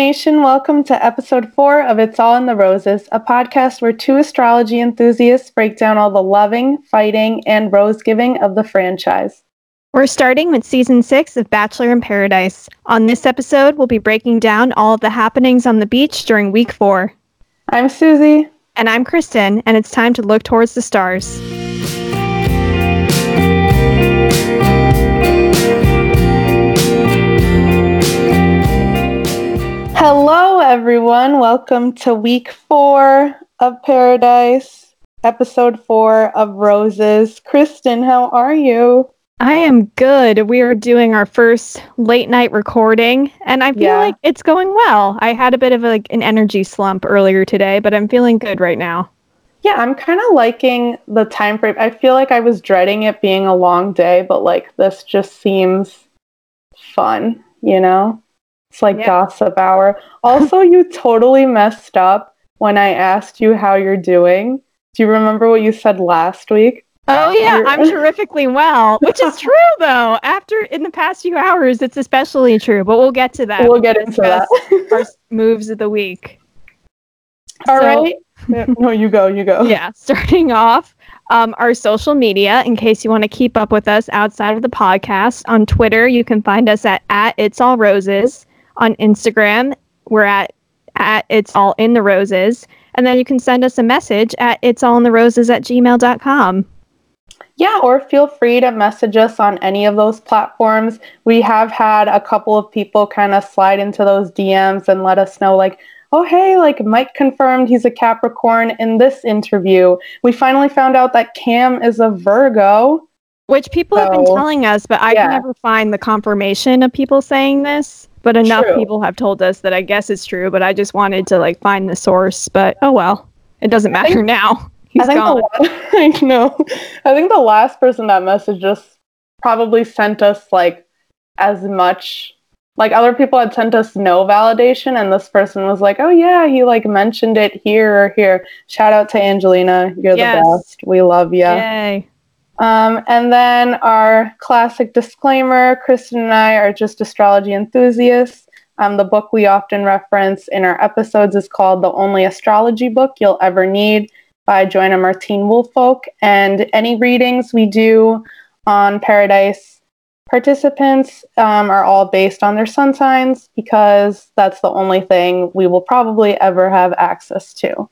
Nation, welcome to episode four of It's All in the Roses, a podcast where two astrology enthusiasts break down all the loving, fighting, and rose giving of the franchise. We're starting with season six of Bachelor in Paradise. On this episode, we'll be breaking down all of the happenings on the beach during week four. I'm Susie. And I'm Kristen, and it's time to look towards the stars. Hello, everyone. Welcome to week four of Paradise, episode four of Roses. Kristen, how are you? I am good. We are doing our first late night recording, and I feel Yeah. like it's going well. I had a bit of like an energy slump earlier today, but I'm feeling good right now. Yeah, I'm kind of liking the time frame. I feel like I was dreading it being a long day, but like this just seems fun, you know? It's like Yeah. gossip hour. Also, you totally messed up when I asked you how you're doing. Do you remember what you said last week? Oh yeah, You're- I'm terrifically well, which is true though. After in the past few hours, it's especially true. But we'll get to that. We'll get into that. our moves of the week. All So- right. No, you go, you go. yeah, starting off, um, our social media, in case you want to keep up with us outside of the podcast. On Twitter, you can find us at, at It's All Roses. On Instagram, we're at, at It's All in the Roses. And then you can send us a message at It's All in the Roses at gmail.com. Yeah, or feel free to message us on any of those platforms. We have had a couple of people kind of slide into those DMs and let us know, like, oh, hey, like Mike confirmed he's a Capricorn in this interview. We finally found out that Cam is a Virgo. Which people have been telling us, but I yeah. can never find the confirmation of people saying this. But enough True. people have told us that I guess it's true. But I just wanted to like find the source. But oh well, it doesn't I think- matter now. He's I think gone. the la- I know. I think the last person that messaged us probably sent us like as much like other people had sent us no validation and this person was like, "Oh yeah, he like mentioned it here or here." Shout out to Angelina. You're Yes. the best. We love you. Yay. Um, and then our classic disclaimer Kristen and I are just astrology enthusiasts. Um, the book we often reference in our episodes is called The Only Astrology Book You'll Ever Need by Joanna Martine Woolfolk. And any readings we do on Paradise participants um, are all based on their sun signs because that's the only thing we will probably ever have access to.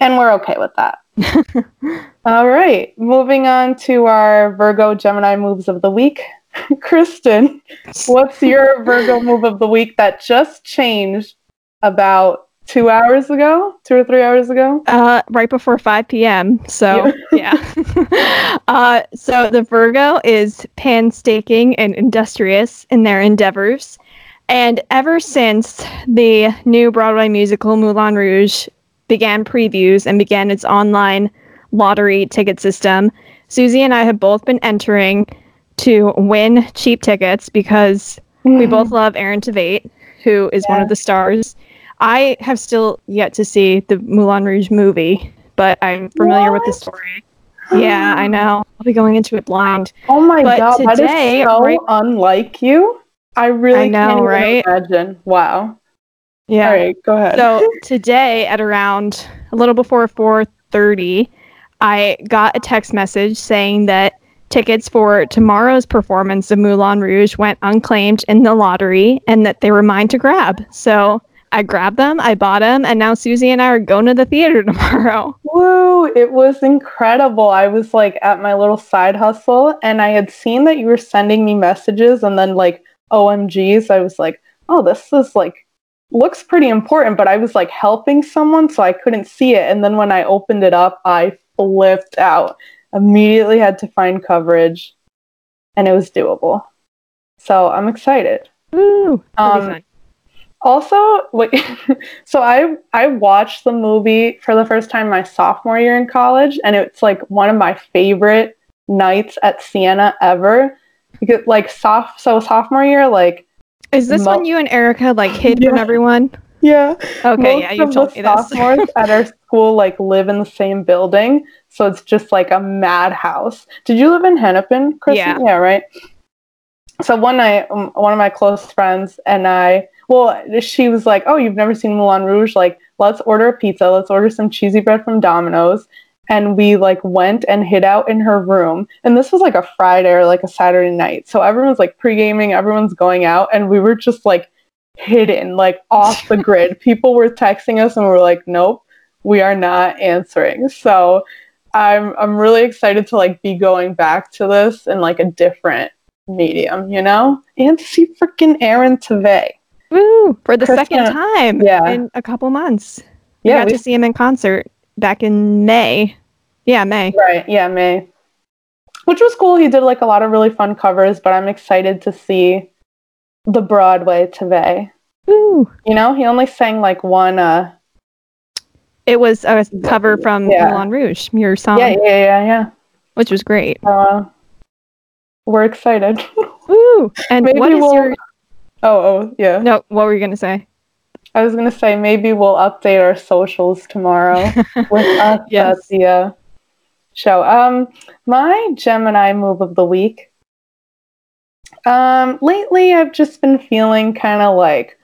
And we're okay with that. All right, moving on to our Virgo Gemini moves of the week. Kristen, what's your Virgo move of the week that just changed about two hours ago, two or three hours ago? Uh, right before 5 p.m. So, yeah. uh, so the Virgo is painstaking and industrious in their endeavors. And ever since the new Broadway musical Moulin Rouge began previews and began its online lottery ticket system, Susie and I have both been entering to win cheap tickets because we hmm. both love Aaron Tveit, who is one of the stars. I have still yet to see the Moulin Rouge movie, but I'm familiar with the story. Yeah, I know. I'll be going into it blind. Oh my But god, that today, is so right- unlike you. I really I know, can't right? imagine. Wow. Yeah. All right, go ahead. So today at around a little before 4:30, I got a text message saying that tickets for tomorrow's performance of Moulin Rouge went unclaimed in the lottery and that they were mine to grab. So I grabbed them, I bought them, and now Susie and I are going to the theater tomorrow. Woo! It was incredible. I was like at my little side hustle and I had seen that you were sending me messages and then like OMGs. I was like, oh, this is like looks pretty important, but I was like helping someone so I couldn't see it. And then when I opened it up, I flipped out. Immediately had to find coverage and it was doable. So I'm excited. Woo! Um. Also, wait, so I I watched the movie for the first time my sophomore year in college, and it's like one of my favorite nights at Siena ever. Because like soph so sophomore year, like Is this mo- when you and Erica like hid from everyone? yeah, Okay, most yeah, you of told me this. sophomores at our school like live in the same building, so it's just like a madhouse. Did you live in Hennepin, Kristen? Yeah. yeah, right. So one night, um, one of my close friends and I, well, she was like, "Oh, you've never seen Moulin Rouge? Like, let's order a pizza. Let's order some cheesy bread from Domino's." And we like went and hid out in her room. And this was like a Friday or like a Saturday night. So everyone's like pre gaming, everyone's going out, and we were just like hidden, like off the grid. People were texting us and we were like, nope, we are not answering. So I'm I'm really excited to like be going back to this in like a different medium, you know? And to see freaking Aaron Tveit. Woo! For the Kristen- second time Yeah. in a couple months. We Yeah, got we- to see him in concert back in May. Yeah, May. Right, yeah, May. Which was cool. He did like a lot of really fun covers, but I'm excited to see the Broadway Tveit. Woo! You know, he only sang like one uh It was a cover from Yeah. Moulin Rouge, your song, yeah, yeah, yeah, yeah. which was great. Uh, we're excited. Woo! And Maybe what is we'll- your oh, oh, yeah. no? What were you gonna say? I was gonna say maybe we'll update our socials tomorrow with us Yes. at the uh, show. Um, my Gemini move of the week. Um, lately I've just been feeling kind of like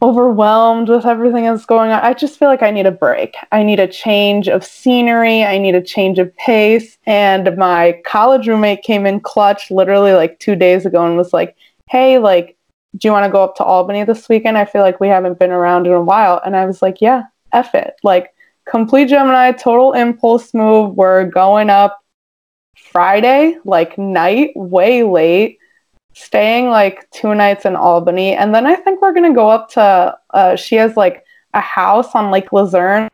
overwhelmed with everything that's going on. I just feel like I need a break. I need a change of scenery. I need a change of pace. And my college roommate came in clutch literally like two days ago and was like, "Hey, like." Do you want to go up to Albany this weekend? I feel like we haven't been around in a while. And I was like, yeah, F it. Like, complete Gemini, total impulse move. We're going up Friday, like night, way late, staying like two nights in Albany. And then I think we're going to go up to, uh, she has like a house on Lake Luzerne,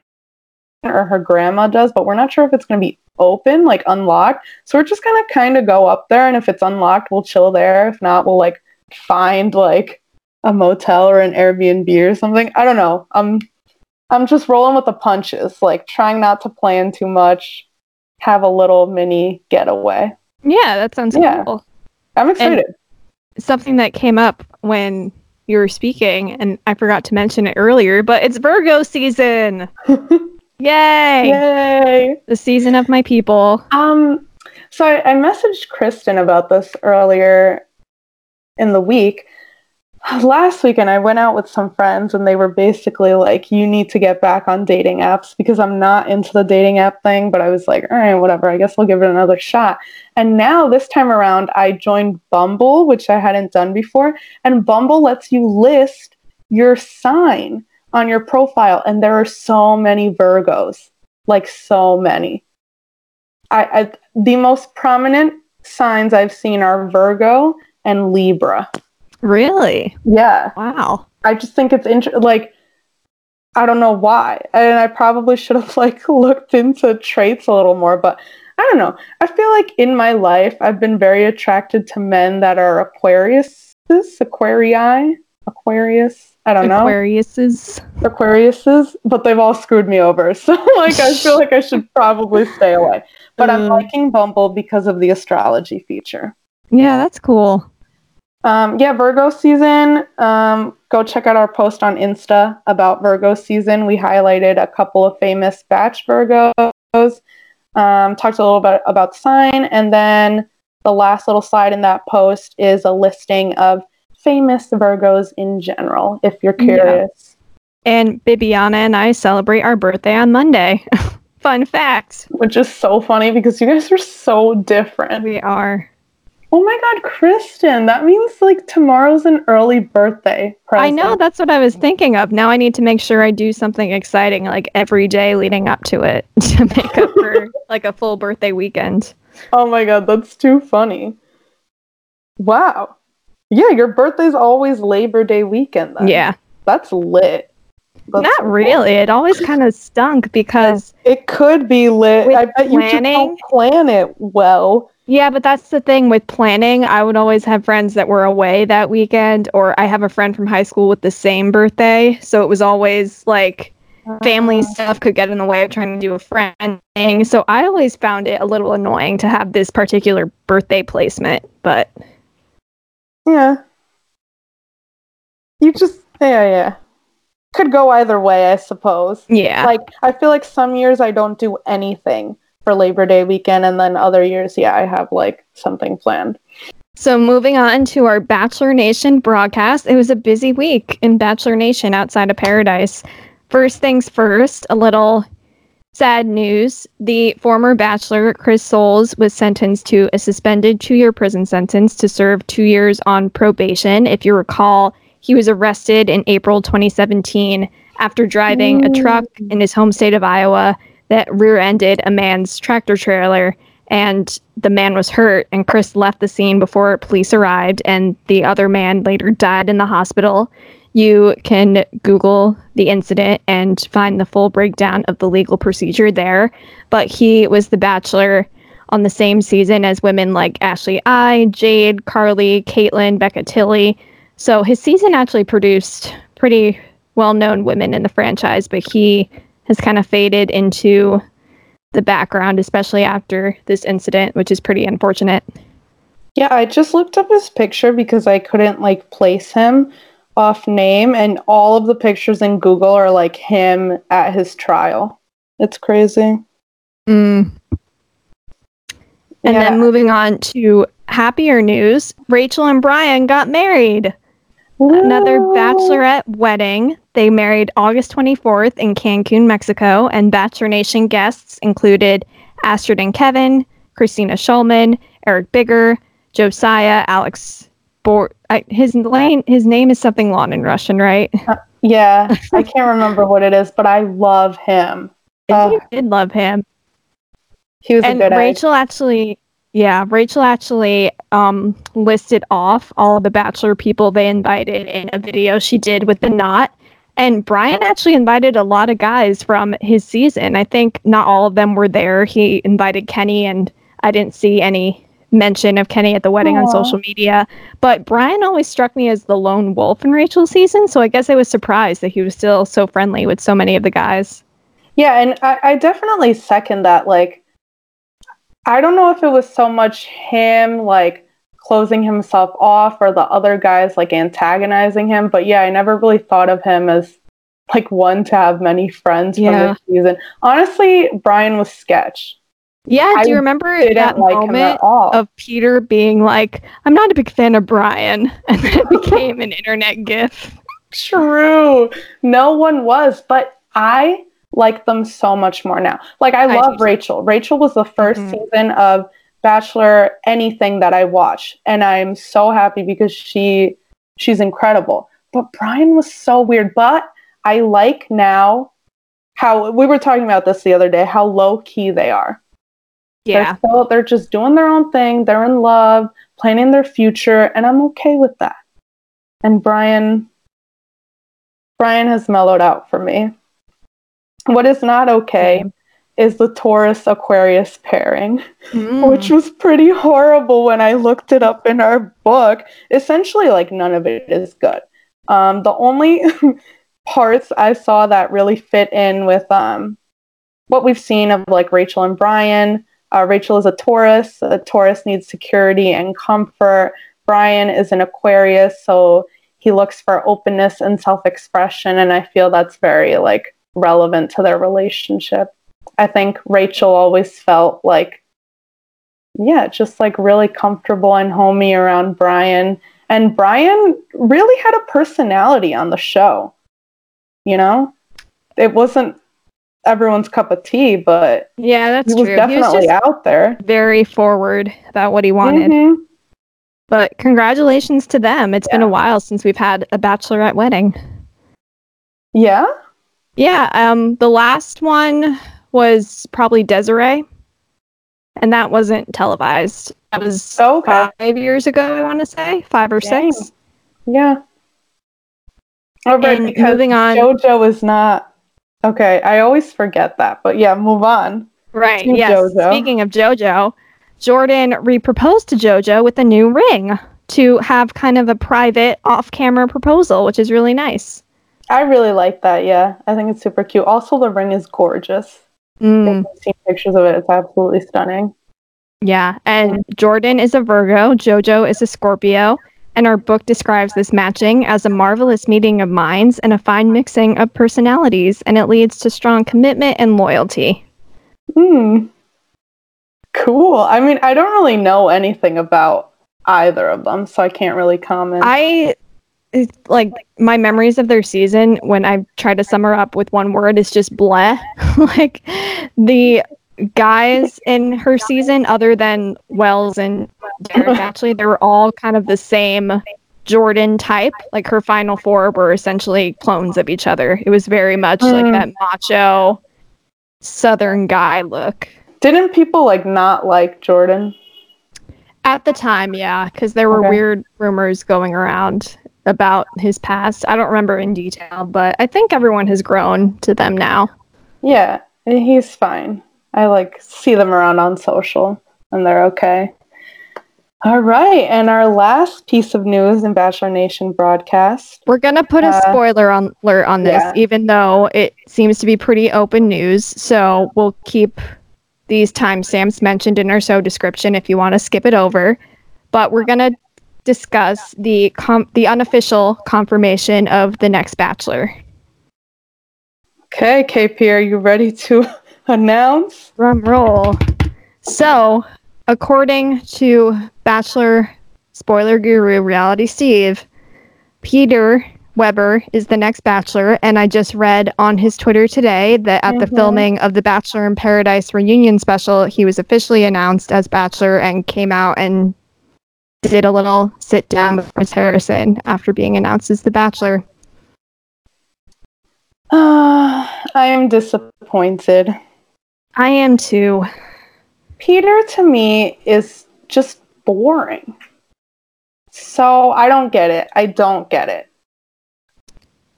or her grandma does, but we're not sure if it's going to be open, like unlocked. So we're just going to kind of go up there. And if it's unlocked, we'll chill there. If not, we'll like find like a motel or an Airbnb or something. I don't know. I'm I'm just rolling with the punches, like trying not to plan too much, have a little mini getaway. Yeah, that sounds Yeah. cool. I'm excited. Something that came up when you were speaking, and I forgot to mention it earlier, but it's Virgo season. Yay! Yay! The season of my people. Um, so I, I messaged Kristen about this earlier in the week. Last weekend, I went out with some friends, and they were basically like, "You need to get back on dating apps because I'm not into the dating app thing." But I was like, "All right, whatever. I guess we'll give it another shot." And now this time around, I joined Bumble, which I hadn't done before, and Bumble lets you list your sign on your profile, and there are so many Virgos, like so many. I, I the most prominent signs I've seen are Virgo and Libra. Really? Yeah, Wow. I just think it's interesting. like I don't know why, and I probably should have like looked into traits a little more, but I don't know. I feel like in my life I've been very attracted to men that are Aquariuses, Aquarii, Aquarius. I don't know. Aquariuses. Aquariuses, but they've all screwed me over. So like I feel like I should probably stay away. But I'm Mm. liking Bumble because of the astrology feature. Yeah, that's cool. Um, yeah, Virgo season. Um, go check out our post on Insta about Virgo season. We highlighted a couple of famous batch Virgos. Um, talked a little bit about the sign, and then the last little slide in that post is a listing of famous Virgos in general. If you're Yeah. curious. And Bibiana and I celebrate our birthday on Monday. Fun fact. which is so funny because you guys are so different. We are. Oh my god, Kristen, that means like tomorrow's an early birthday present. I know that's what I was thinking of. Now I need to make sure I do something exciting like every day leading up to it to make up for like a full birthday weekend. Oh my god, that's too funny. Wow. Yeah, your birthday's always Labor Day weekend then. Yeah. That's lit. That's Not cool. really. It always kind of stunk because It could be lit. I bet you just don't plan it well. Yeah, but that's the thing with planning. I would always have friends that were away that weekend, or I have a friend from high school with the same birthday. So it was always like family ah. stuff could get in the way of trying to do a friend thing. So I always found it a little annoying to have this particular birthday placement. But Yeah. You just yeah, yeah. Could go either way, I suppose. yeah, Like I feel like some years I don't do anything for Labor Day weekend and then other years, yeah, I have like something planned. So, moving on to our Bachelor Nation broadcast, it was a busy week in Bachelor Nation outside of Paradise. First things first, a little sad news. The former Bachelor, Chris Soules, was sentenced to a suspended two year prison sentence to serve two years on probation. If you recall, he was arrested in April 2017 after driving a truck in his home state of Iowa that rear ended a man's tractor trailer and the man was hurt and chris left the scene before police arrived and the other man later died in the hospital. You can google the incident and find the full breakdown of the legal procedure there but he was the bachelor on the same season as women like ashley i jade carly kaitlyn becca tilley. So his season actually produced pretty well-known women in the franchise but he has kind of faded into the background, especially after this incident, which is pretty unfortunate. Yeah, I just looked up his picture because I couldn't like place him off name, and all of the pictures in Google are like him at his trial. It's crazy. Mm. And yeah. then moving on to happier news Rachel and Brian got married. Another bachelorette wedding. They married August 24th in Cancun, Mexico, and Bachelor Nation guests included Astrid and Kevin, Kristina Schulman, Eric Bigger, Josiah, Alex Bor. I, his name his name is something long in Russian, right? Uh, yeah, I can't remember what it is, but I love him. Uh, you did love him. He was and Rachel egg. actually yeah, Rachel actually um, listed off all of the Bachelor people they invited in a video she did with the knot. And Brian actually invited a lot of guys from his season. I think not all of them were there. He invited Kenny, and I didn't see any mention of Kenny at the wedding Aww. on social media. But Brian always struck me as the lone wolf in Rachel's season. So I guess I was surprised that he was still so friendly with so many of the guys. Yeah, and I, I definitely second that. Like, I don't know if it was so much him like closing himself off or the other guys like antagonizing him, but yeah, I never really thought of him as like one to have many friends yeah. from this season. Honestly, Brian was sketch. Yeah, do you remember that like moment of Peter being like, "I'm not a big fan of Brian," and then it became an internet gif? True, no one was, but I like them so much more now. Like I, I love Rachel. Rachel was the 1st mm-hmm. season of Bachelor anything that I watch and I'm so happy because she she's incredible. But Brian was so weird, but I like now how we were talking about this the other day how low key they are. Yeah. They're, still, they're just doing their own thing. They're in love, planning their future, and I'm okay with that. And Brian Brian has mellowed out for me. What is not okay is the Taurus Aquarius pairing, mm. which was pretty horrible when I looked it up in our book. Essentially, like none of it is good. Um, the only parts I saw that really fit in with um, what we've seen of like Rachel and Brian. Uh, Rachel is a Taurus. A Taurus needs security and comfort. Brian is an Aquarius, so he looks for openness and self-expression, and I feel that's very like relevant to their relationship. I think Rachel always felt like, yeah, just like really comfortable and homey around Brian. And Brian really had a personality on the show. You know, it wasn't everyone's cup of tea, but yeah, that's he was true. definitely he was out there. Very forward about what he wanted. Mm-hmm. But congratulations to them. It's yeah. been a while since we've had a bachelorette wedding. Yeah. Yeah, um, the last one was probably Desiree, and that wasn't televised. That was okay. five years ago, I want to say, five or Dang. six. Yeah. Oh, right, and because moving on, JoJo is not okay. I always forget that, but yeah, move on. Right. Yes. Speaking of JoJo, Jordan reproposed to JoJo with a new ring to have kind of a private off-camera proposal, which is really nice. I really like that. Yeah, I think it's super cute. Also, the ring is gorgeous. Mm. I've seen pictures of it. It's absolutely stunning. Yeah, and Jordan is a Virgo, JoJo is a Scorpio, and our book describes this matching as a marvelous meeting of minds and a fine mixing of personalities, and it leads to strong commitment and loyalty. Hmm. Cool. I mean, I don't really know anything about either of them, so I can't really comment. I it's like my memories of their season when I try to sum her up with one word is just bleh. like the guys in her season, other than Wells and Derek, actually, they were all kind of the same Jordan type. Like her final four were essentially clones of each other. It was very much mm. like that macho southern guy look. Didn't people like not like Jordan? At the time, yeah, because there were okay. weird rumors going around about his past. I don't remember in detail, but I think everyone has grown to them now. Yeah, he's fine. I like see them around on social and they're okay. All right, and our last piece of news in Bachelor Nation broadcast. We're gonna put a uh, spoiler on alert on this, yeah. even though it seems to be pretty open news. So we'll keep these timestamps mentioned in our show description if you want to skip it over. But we're going to discuss the com- the unofficial confirmation of the next Bachelor. Okay, KP, are you ready to announce? Drum roll. So, according to Bachelor spoiler guru Reality Steve, Peter Weber is the next Bachelor, and I just read on his Twitter today that at mm-hmm. the filming of the Bachelor in Paradise reunion special, he was officially announced as Bachelor and came out and did a little sit down with Chris Harrison after being announced as the Bachelor. Uh, I am disappointed. I am too. Peter to me is just boring. So I don't get it. I don't get it.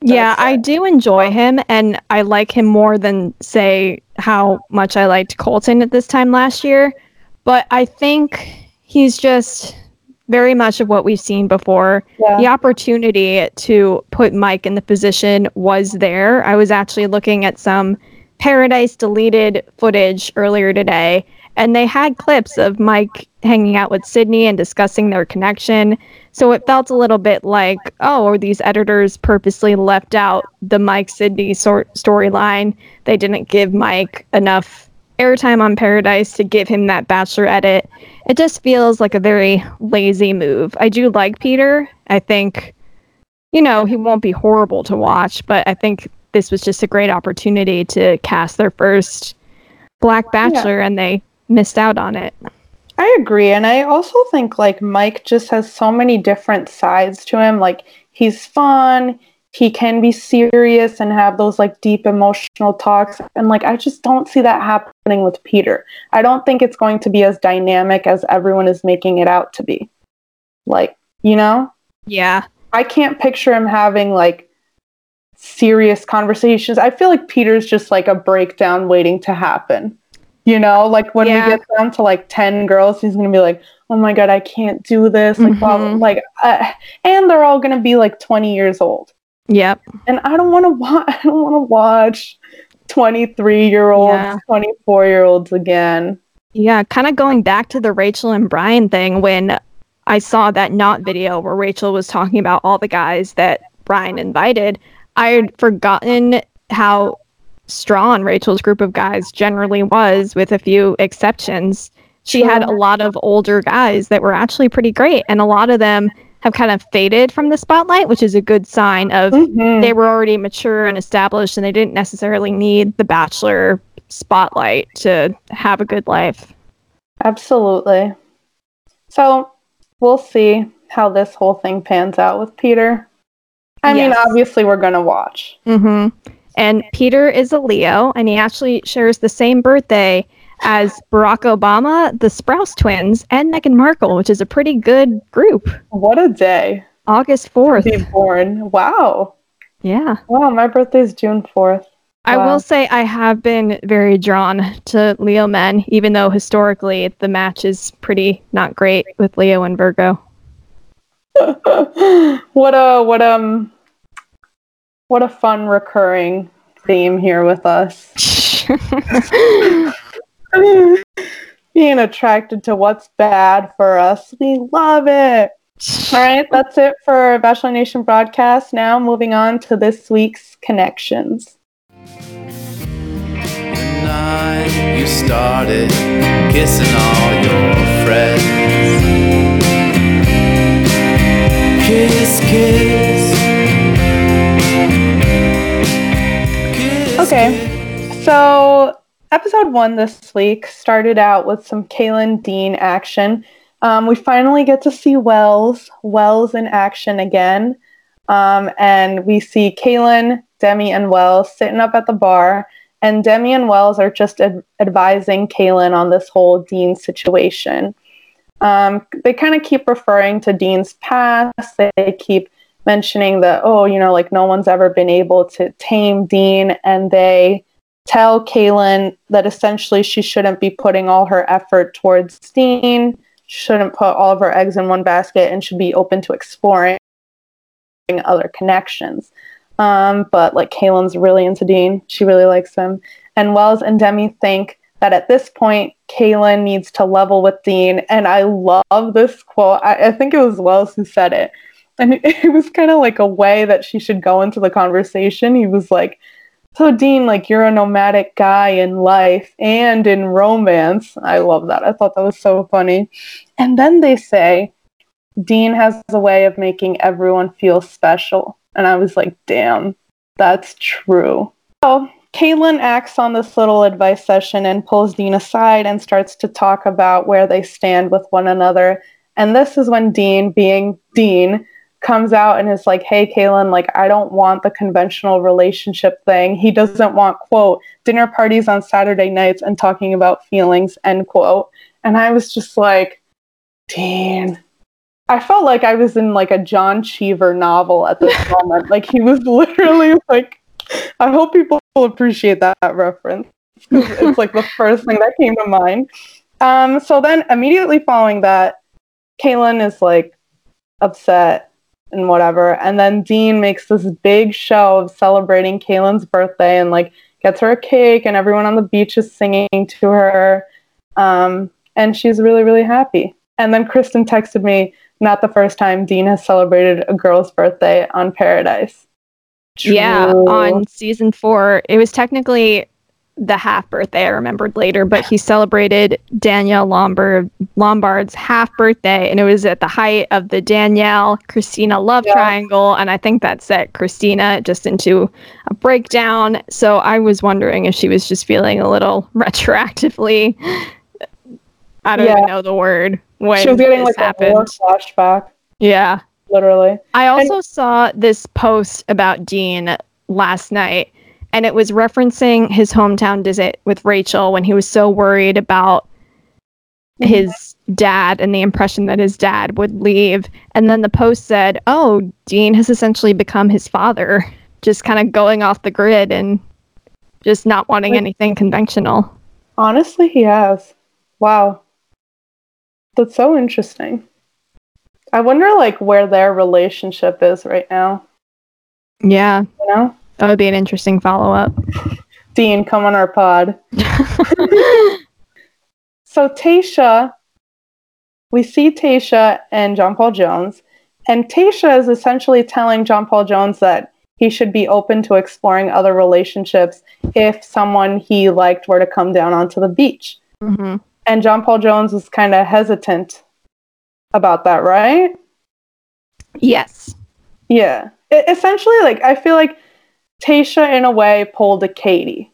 Yeah, I do enjoy him, and I like him more than, say, how much I liked Colton at this time last year. But I think he's just very much of what we've seen before. Yeah. The opportunity to put Mike in the position was there. I was actually looking at some Paradise deleted footage earlier today, and they had clips of Mike hanging out with Sydney and discussing their connection. So it felt a little bit like, oh, are these editors purposely left out the Mike Sydney sort storyline? They didn't give Mike enough airtime on Paradise to give him that bachelor edit. It just feels like a very lazy move. I do like Peter. I think, you know, he won't be horrible to watch, but I think this was just a great opportunity to cast their first Black Bachelor, yeah. and they missed out on it. I agree. And I also think like Mike just has so many different sides to him. Like he's fun, he can be serious and have those like deep emotional talks. And like I just don't see that happening with Peter. I don't think it's going to be as dynamic as everyone is making it out to be. Like, you know? Yeah. I can't picture him having like serious conversations. I feel like Peter's just like a breakdown waiting to happen. You know, like when yeah. we get down to like 10 girls, he's going to be like, oh my God, I can't do this. Like, mm-hmm. like, uh, and they're all going to be like 20 years old. Yep. And I don't want to watch, I don't want to watch 23 year olds, 24 year olds again. Yeah. Kind of going back to the Rachel and Brian thing when I saw that not video where Rachel was talking about all the guys that Brian invited. I had forgotten how strong Rachel's group of guys generally was, with a few exceptions. She had a lot of older guys that were actually pretty great, and a lot of them have kind of faded from the spotlight, which is a good sign of mm-hmm. they were already mature and established, and they didn't necessarily need the bachelor spotlight to have a good life. Absolutely. So we'll see how this whole thing pans out with Peter. I yes. mean, obviously, we're going to watch. Mm-hmm. And Peter is a Leo, and he actually shares the same birthday as Barack Obama, the Sprouse twins, and Meghan Markle, which is a pretty good group. What a day. August 4th. Be born. Wow. Yeah. Wow, my birthday is June 4th. I will say I have been very drawn to Leo men, even though historically the match is pretty not great with Leo and Virgo. what a what um what a fun recurring theme here with us. Being attracted to what's bad for us. We love it. All right, that's it for Bachelor Nation broadcast. Now moving on to this week's connections. you started kissing all your friends. Kiss, kiss. kiss okay, so episode one this week started out with some Caelynn Dean action. Um, we finally get to see Wells, Wells in action again. Um, and we see Caelynn, Demi, and Wells sitting up at the bar. And Demi and Wells are just ad- advising Caelynn on this whole Dean situation. Um, they kind of keep referring to Dean's past. They keep mentioning that, oh, you know, like no one's ever been able to tame Dean. And they tell Caelynn that essentially she shouldn't be putting all her effort towards Dean, shouldn't put all of her eggs in one basket, and should be open to exploring other connections. Um, but like Caelynn's really into Dean. She really likes him. And Wells and Demi think that at this point, Caelynn needs to level with Dean. And I love this quote. I, I think it was Wells who said it. And it, it was kind of like a way that she should go into the conversation. He was like, so Dean, like you're a nomadic guy in life and in romance. I love that. I thought that was so funny. And then they say, Dean has a way of making everyone feel special. And I was like, damn, that's true. So Caelynn acts on this little advice session and pulls Dean aside and starts to talk about where they stand with one another. And this is when Dean, being Dean, comes out and is like, hey, Caelynn, like, I don't want the conventional relationship thing. He doesn't want, quote, dinner parties on Saturday nights and talking about feelings, end quote. And I was just like, Dean, I felt like I was in like a John Cheever novel at this moment. Like he was literally like, I hope people appreciate that, reference. It's like the first thing that came to mind. Um, so then immediately following that, Caelynn is like upset and whatever. And then Dean makes this big show of celebrating Caelynn's birthday and like gets her a cake and everyone on the beach is singing to her. Um, and she's really, really happy. And then Kristen texted me, not the first time Dean has celebrated a girl's birthday on Paradise. True. Yeah, on season four. It was technically the half birthday I remembered later, but he celebrated Danielle Lombard Lombard's half birthday, and it was at the height of the Danielle Kristina love yeah. triangle, and I think that set Kristina just into a breakdown. So I was wondering if she was just feeling a little retroactively. I don't yeah. even know the word when she was getting like happened. a flashback. Yeah, literally. I also and- saw this post about Dean last night, and it was referencing his hometown visit with Rachel when he was so worried about his dad and the impression that his dad would leave. And then the post said, "Oh, Dean has essentially become his father, just kind of going off the grid and just not wanting like, anything conventional." Honestly, he has. Wow. That's so interesting. I wonder like where their relationship is right now. Yeah. You know? That would be an interesting follow up. Dean, come on our pod. so Tayshia, we see Tayshia and John Paul Jones, and Tasha is essentially telling John Paul Jones that he should be open to exploring other relationships if someone he liked were to come down onto the beach. Mm-hmm. And John Paul Jones was kind of hesitant about that, right? Yes. Yeah. It, essentially, like, I feel like Tayshia, in a way, pulled a Katie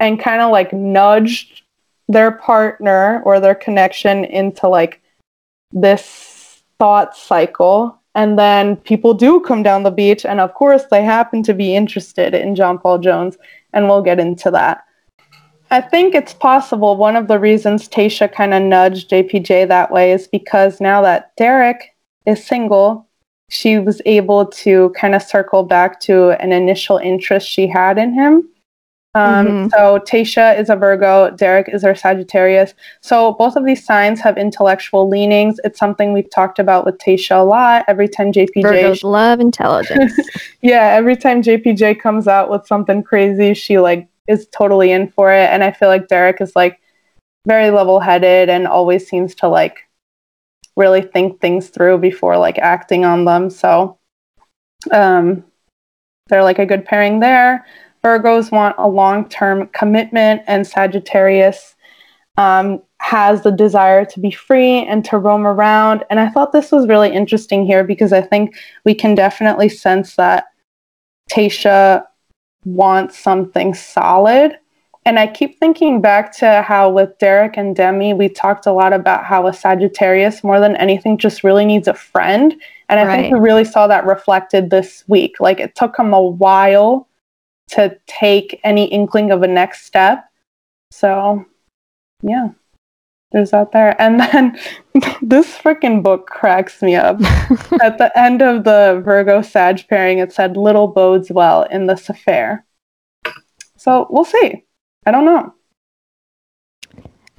and kind of like nudged their partner or their connection into like this thought cycle. And then people do come down the beach, and of course, they happen to be interested in John Paul Jones, and we'll get into that. I think it's possible one of the reasons Tayshia kind of nudged JPJ that way is because now that Derek is single, she was able to kind of circle back to an initial interest she had in him. Um, mm-hmm. So Tayshia is a Virgo, Derek is our Sagittarius. So both of these signs have intellectual leanings. It's something we've talked about with Tayshia a lot. Every time JPJ Virgos love intelligence. yeah, every time JPJ comes out with something crazy, she like is totally in for it. And I feel like Derek is like very level headed and always seems to like really think things through before like acting on them. So um, they're like a good pairing there. Virgos want a long term commitment, and Sagittarius um, has the desire to be free and to roam around. And I thought this was really interesting here because I think we can definitely sense that Tayshia wants something solid. And I keep thinking back to how with Derek and Demi, we talked a lot about how a Sagittarius, more than anything, just really needs a friend. And I right. think we really saw that reflected this week. Like it took him a while to take any inkling of a next step. So, yeah, there's that there. And then this freaking book cracks me up. At the end of the Virgo Sag pairing, it said, Little bodes well in this affair. So we'll see. I don't know.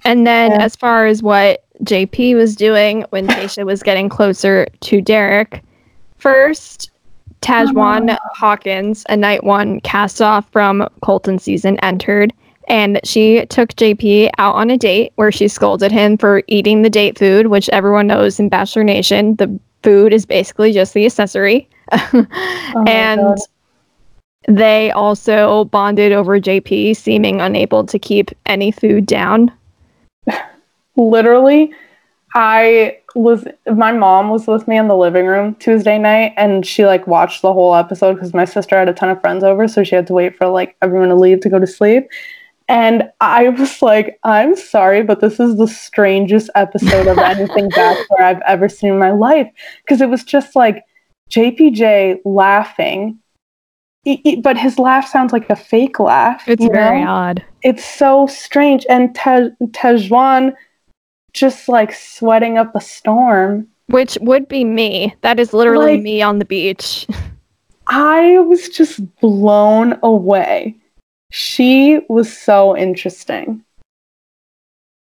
And then, yeah. as far as what JP was doing when Tayshia was getting closer to Derek, first, Tahzjuan uh-huh. Hawkins, a night one cast off from Colton season, entered. And she took JP out on a date where she scolded him for eating the date food, which everyone knows in Bachelor Nation, the food is basically just the accessory. oh and they also bonded over JP seeming unable to keep any food down. Literally, I was my mom was with me in the living room Tuesday night and she like watched the whole episode because my sister had a ton of friends over so she had to wait for like everyone to leave to go to sleep. And I was like, I'm sorry, but this is the strangest episode of anything Bachelor I've ever seen in my life. Because it was just like JPJ laughing but his laugh sounds like a fake laugh. It's very know? odd. It's so strange. And Te- Tahzjuan just like sweating up a storm. Which would be me. That is literally like, me on the beach. I was just blown away. She was so interesting.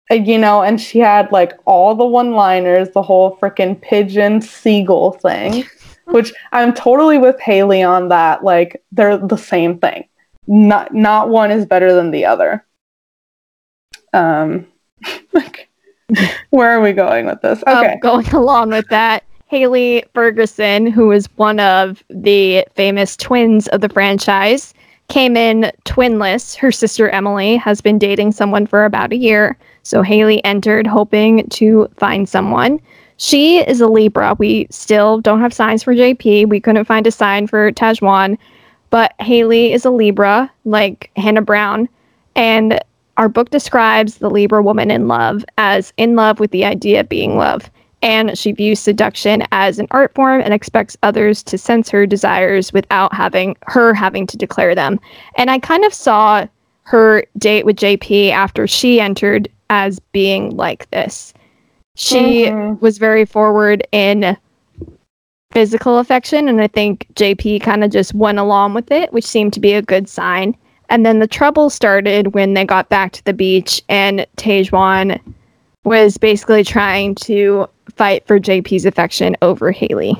Uh, you know, and she had like all the one liners, the whole freaking pigeon seagull thing. which I'm totally with Haley on that. Like they're the same thing. Not not one is better than the other. Um, like, where are we going with this? Um, okay, going along with that. Haley Ferguson, who is one of the famous twins of the franchise, came in twinless. Her sister Emily has been dating someone for about a year. So Haley entered hoping to find someone. She is a Libra. We still don't have signs for JP. We couldn't find a sign for Tahzjuan, but Haley is a Libra, like Hannah Brown. And our book describes the Libra woman in love as in love with the idea of being love. And she views seduction as an art form and expects others to sense her desires without having her having to declare them. And I kind of saw her date with JP after she entered as being like this. She mm-hmm. was very forward in physical affection, and I think JP kind of just went along with it, which seemed to be a good sign. And then the trouble started when they got back to the beach, and Tahzjuan was basically trying to fight for JP's affection over Haley.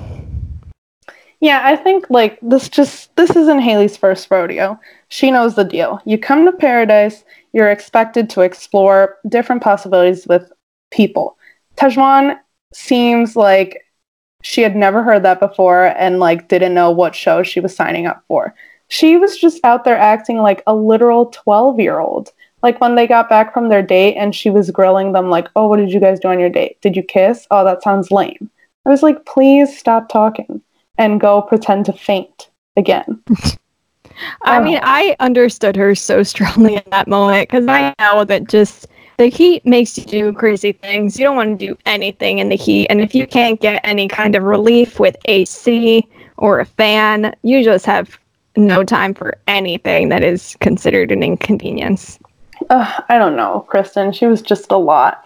Yeah, I think like this just this isn't Haley's first rodeo. She knows the deal. You come to paradise, you're expected to explore different possibilities with people. Tahzjuan seems like she had never heard that before and like didn't know what show she was signing up for. She was just out there acting like a literal 12 year old. Like when they got back from their date and she was grilling them, like, oh, what did you guys do on your date? Did you kiss? Oh, that sounds lame. I was like, please stop talking and go pretend to faint again. I mean, um, I understood her so strongly in that moment because I know that just the heat makes you do crazy things. You don't want to do anything in the heat. And if you can't get any kind of relief with AC or a fan, you just have no time for anything that is considered an inconvenience. Uh, I don't know, Kristen. She was just a lot.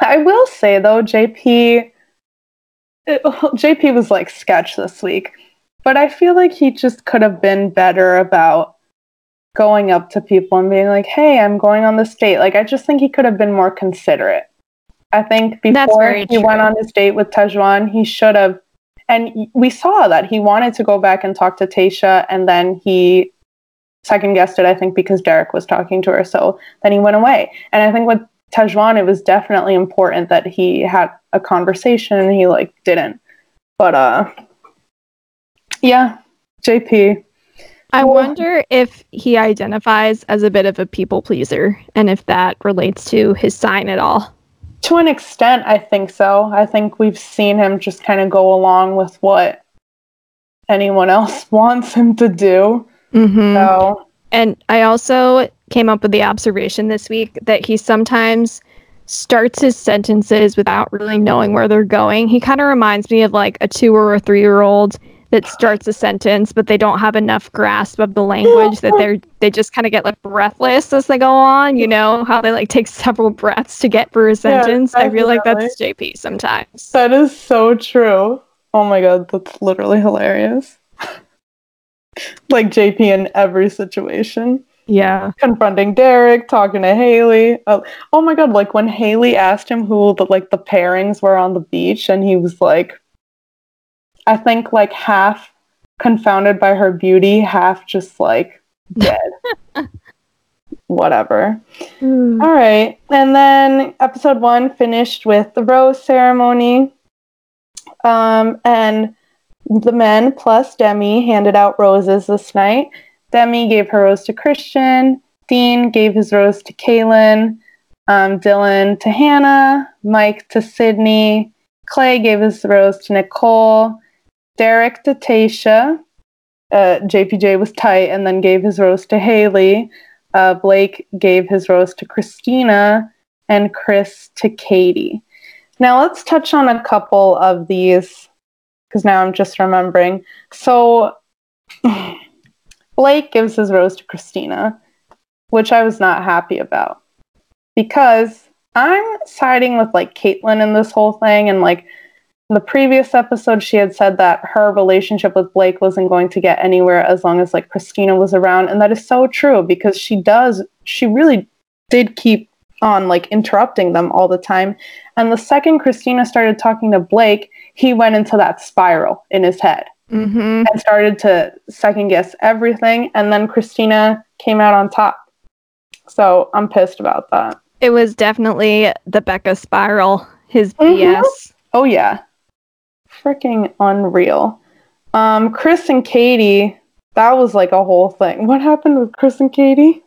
I will say though, JP, JP was like sketch this week, but I feel like he just could have been better about going up to people and being like, "Hey, I'm going on this date." Like, I just think he could have been more considerate. I think before he true. went on his date with Tahzjuan, he should have. And we saw that he wanted to go back and talk to Tayshia, and then he second guessed it. I think because Derek was talking to her, so then he went away. And I think with Tahzjuan, it was definitely important that he had a conversation, and he like didn't. But uh, yeah, JP, I wonder if he identifies as a bit of a people pleaser and if that relates to his sign at all. To an extent, I think so. I think we've seen him just kind of go along with what anyone else wants him to do. Mm-hmm. So And I also came up with the observation this week that he sometimes starts his sentences without really knowing where they're going. He kind of reminds me of like a two or a three year old that starts a sentence, but they don't have enough grasp of the language that they're they just kind of get like breathless as they go on. You know how they like take several breaths to get through a sentence. I feel like that's JP sometimes. that is so true. Oh my god, that's literally hilarious. like JP in every situation. Yeah. confronting Derek, talking to Haley. Uh, oh my god, like when Haley asked him who the like the pairings were on the beach and he was like I think like half confounded by her beauty, half just like dead. Whatever. Mm. All right. And then episode 1 finished with the rose ceremony. Um and the men plus Demi handed out roses this night. Demi gave her rose to Christian. Dean gave his rose to Caelynn. Um, Dylan to Hannah. Mike to Sydney. Clay gave his rose to Nicole. Derek to Tayshia. Uh, JPJ was tight and then gave his rose to Haley. Uh, Blake gave his rose to Kristina. And Chris to Katie. Now let's touch on a couple of these because now I'm just remembering. So Blake gives his rose to Kristina, which I was not happy about because I'm siding with like Caitlyn in this whole thing. And like in the previous episode, she had said that her relationship with Blake wasn't going to get anywhere as long as like Kristina was around. And that is so true because she does, she really did keep on like interrupting them all the time. And the second Kristina started talking to Blake, he went into that spiral in his head Mm-hmm. and started to second guess everything. And then Kristina came out on top. So I'm pissed about that. It was definitely the Becca spiral, his. BS. Oh, yeah. Freaking unreal. Um, Chris and Katie, that was like a whole thing. What happened with Chris and Katie?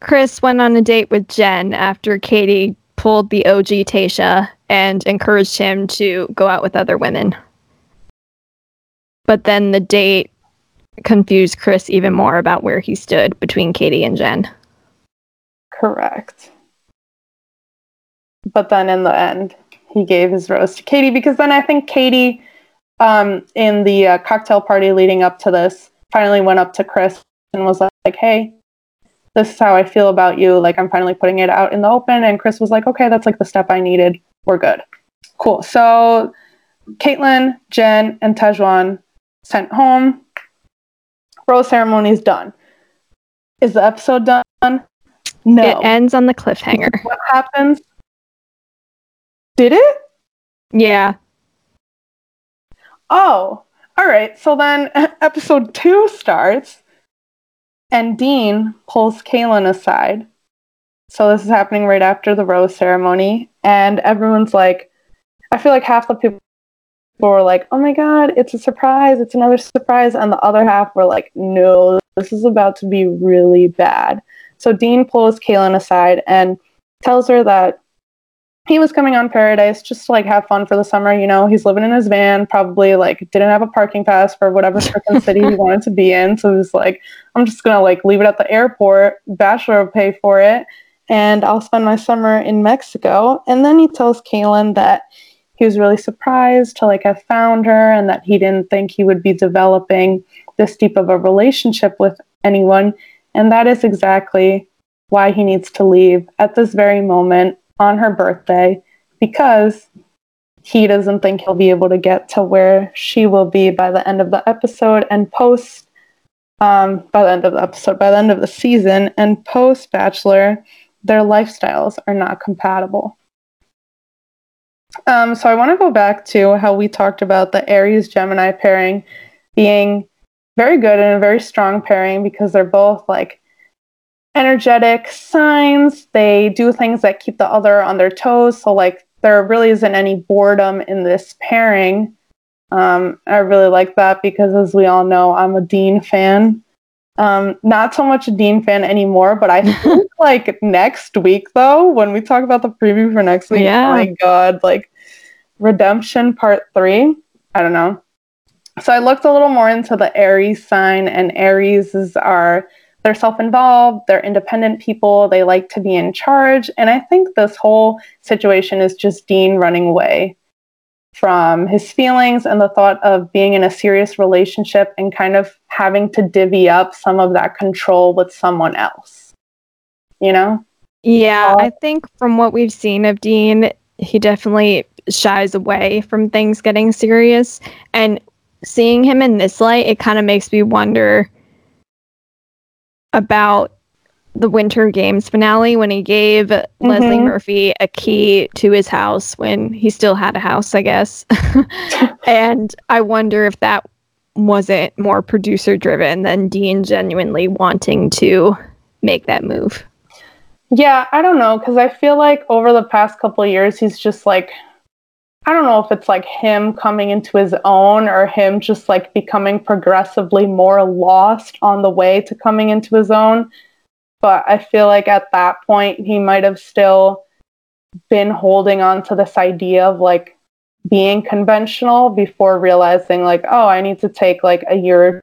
Chris went on a date with Jen after Katie pulled the OG Tayshia and encouraged him to go out with other women. But then the date confused Chris even more about where he stood between Katie and Jen. Correct. But then in the end, he gave his rose to Katie because then I think Katie, um, in the uh, cocktail party leading up to this, finally went up to Chris and was like, "Hey, this is how I feel about you. Like, I'm finally putting it out in the open." And Chris was like, "Okay, that's like the step I needed. We're good. Cool." So, Caitlin, Jen, and Tahzjuan sent home. Rose ceremony is done. Is the episode done? No. It ends on the cliffhanger. what happens? Did it? Yeah. Oh, all right. So then episode two starts, and Dean pulls Caelynn aside. So this is happening right after the rose ceremony, and everyone's like, I feel like half the people were like, "Oh my god, it's a surprise! It's another surprise," and the other half were like, "No, this is about to be really bad." So Dean pulls Caelynn aside and tells her that he was coming on Paradise just to like have fun for the summer. You know, he's living in his van, probably like didn't have a parking pass for whatever freaking city he wanted to be in. So he was like, I'm just gonna like leave it at the airport. Bachelor will pay for it, and I'll spend my summer in Mexico. And then he tells Caelynn that he was really surprised to like have found her and that he didn't think he would be developing this deep of a relationship with anyone. And that is exactly why he needs to leave at this very moment on her birthday because he doesn't think he'll be able to get to where she will be by the end of the episode and post um, by the end of the episode, by the end of the season, and post Bachelor, their lifestyles are not compatible. Um, so I want to go back to how we talked about the Aries Gemini pairing being very good and a very strong pairing because they're both like energetic signs. They do things that keep the other on their toes. So like there really isn't any boredom in this pairing. Um, I really like that because as we all know, I'm a Dean fan. Um, not so much a Dean fan anymore, but I think like next week though, when we talk about the preview for next week, Yeah. oh my god, like Redemption Part Three. I don't know. so I looked a little more into the Aries sign, and Aries is are they're self-involved, they're independent people, they like to be in charge, and I think this whole situation is just Dean running away from his feelings and the thought of being in a serious relationship and kind of having to divvy up some of that control with someone else. You know? Yeah, I think from what we've seen of Dean, he definitely shies away from things getting serious. And seeing him in this light, it kind of makes me wonder about the Winter Games finale when he gave mm-hmm. Lesley Murphy a key to his house when he still had a house, I guess. and I wonder if that wasn't more producer driven than Dean genuinely wanting to make that move. Yeah, I don't know because I feel like over the past couple of years he's just like I don't know if it's like him coming into his own or him just like becoming progressively more lost on the way to coming into his own. But I feel like at that point he might have still been holding on to this idea of like being conventional before realizing like, oh, I need to take like a year or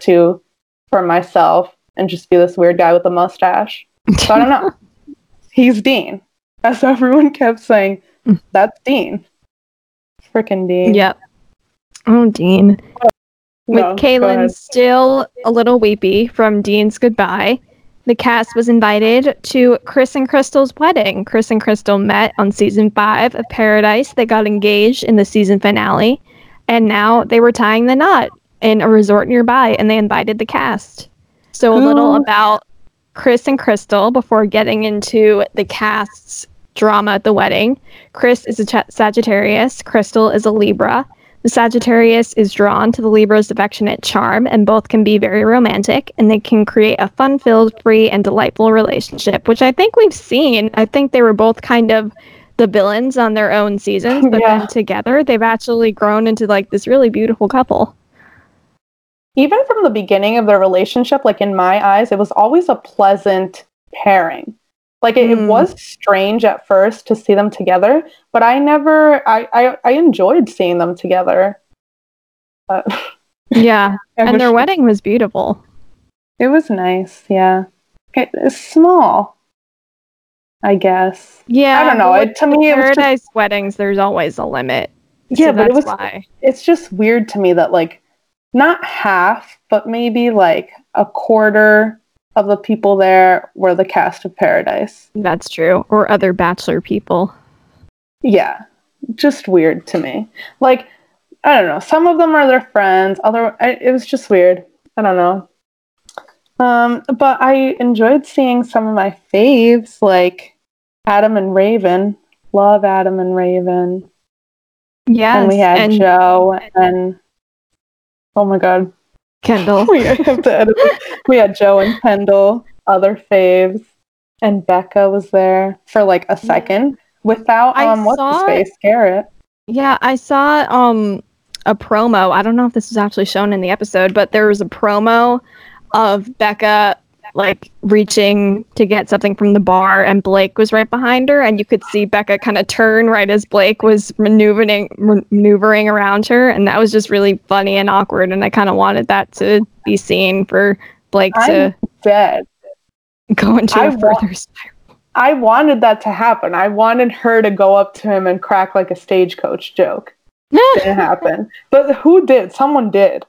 two for myself and just be this weird guy with a mustache. So I don't know. He's Dean. As everyone kept saying, that's Dean. Freaking Dean. Yep. Oh, Dean. With no, Caelynn still a little weepy from Dean's goodbye, the cast was invited to Chris and Krystal's wedding. Chris and Krystal met on season five of Paradise. They got engaged in the season finale, and now they were tying the knot in a resort nearby, and they invited the cast. So, a little about Chris and Krystal before getting into the cast's drama at the wedding. Chris is a Ch- Sagittarius, Krystal is a Libra. The Sagittarius is drawn to the Libra's affectionate charm, and both can be very romantic, and they can create a fun filled, free, and delightful relationship, which I think we've seen. I think they were both kind of the villains on their own seasons, but yeah. then together they've actually grown into like this really beautiful couple. Even from the beginning of their relationship, like in my eyes, it was always a pleasant pairing. Like it, mm. it, hmm. was strange at first to see them together, but I never I I, I enjoyed seeing them together. But yeah, and their wedding was beautiful. It was nice, yeah. It, it's small, I guess. Yeah, I don't know. It, to me, paradise just, weddings, there's always a limit. Yeah, so but it was. Why. It's just weird to me that like not half, but maybe like a quarter of the people there were the cast of Paradise. That's true. Or other Bachelor people. Yeah. Just weird to me. Like, I don't know. Some of them are their friends. Other, I, it was just weird. I don't know. Um, but I enjoyed seeing some of my faves, like Adam and Raven. Love Adam and Raven. Yeah. And we had and- Joe and oh my god, Kendall. we have to edit. We had Joe and Kendall, other faves, and Becca was there for like a second without um what's his face Garrett. Yeah, I saw um a promo. I don't know if this was actually shown in the episode, but there was a promo of Becca like reaching to get something from the bar and Blake was right behind her and you could see Becca kind of turn right as Blake was maneuvering maneuvering around her and that was just really funny and awkward and I kind of wanted that to be seen for Blake I'm to dead go into I a further wa- spiral. I wanted that to happen. I wanted her to go up to him and crack like a stagecoach joke. Didn't happen. But who did? Someone did.